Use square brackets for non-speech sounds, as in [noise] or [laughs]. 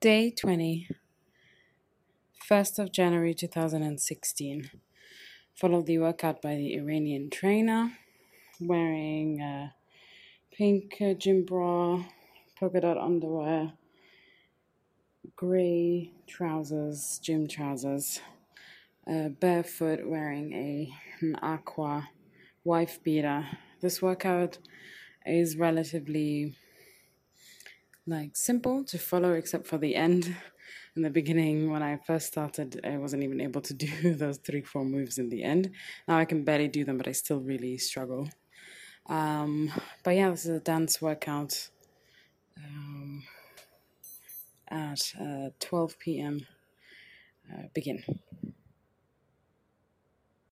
Day 20, 1st of January 2016. Followed the workout by the Iranian trainer, wearing a pink gym bra, polka dot underwear, grey trousers, gym trousers, uh, barefoot, wearing a an aqua wife beater. This workout is relatively like simple to follow except for the end. In the beginning when i first started i wasn't even able to [laughs] do those three four moves in the end. Now i can barely do them but i still really struggle. Um, but yeah this is a dance workout um, at uh, 12 p.m uh, begin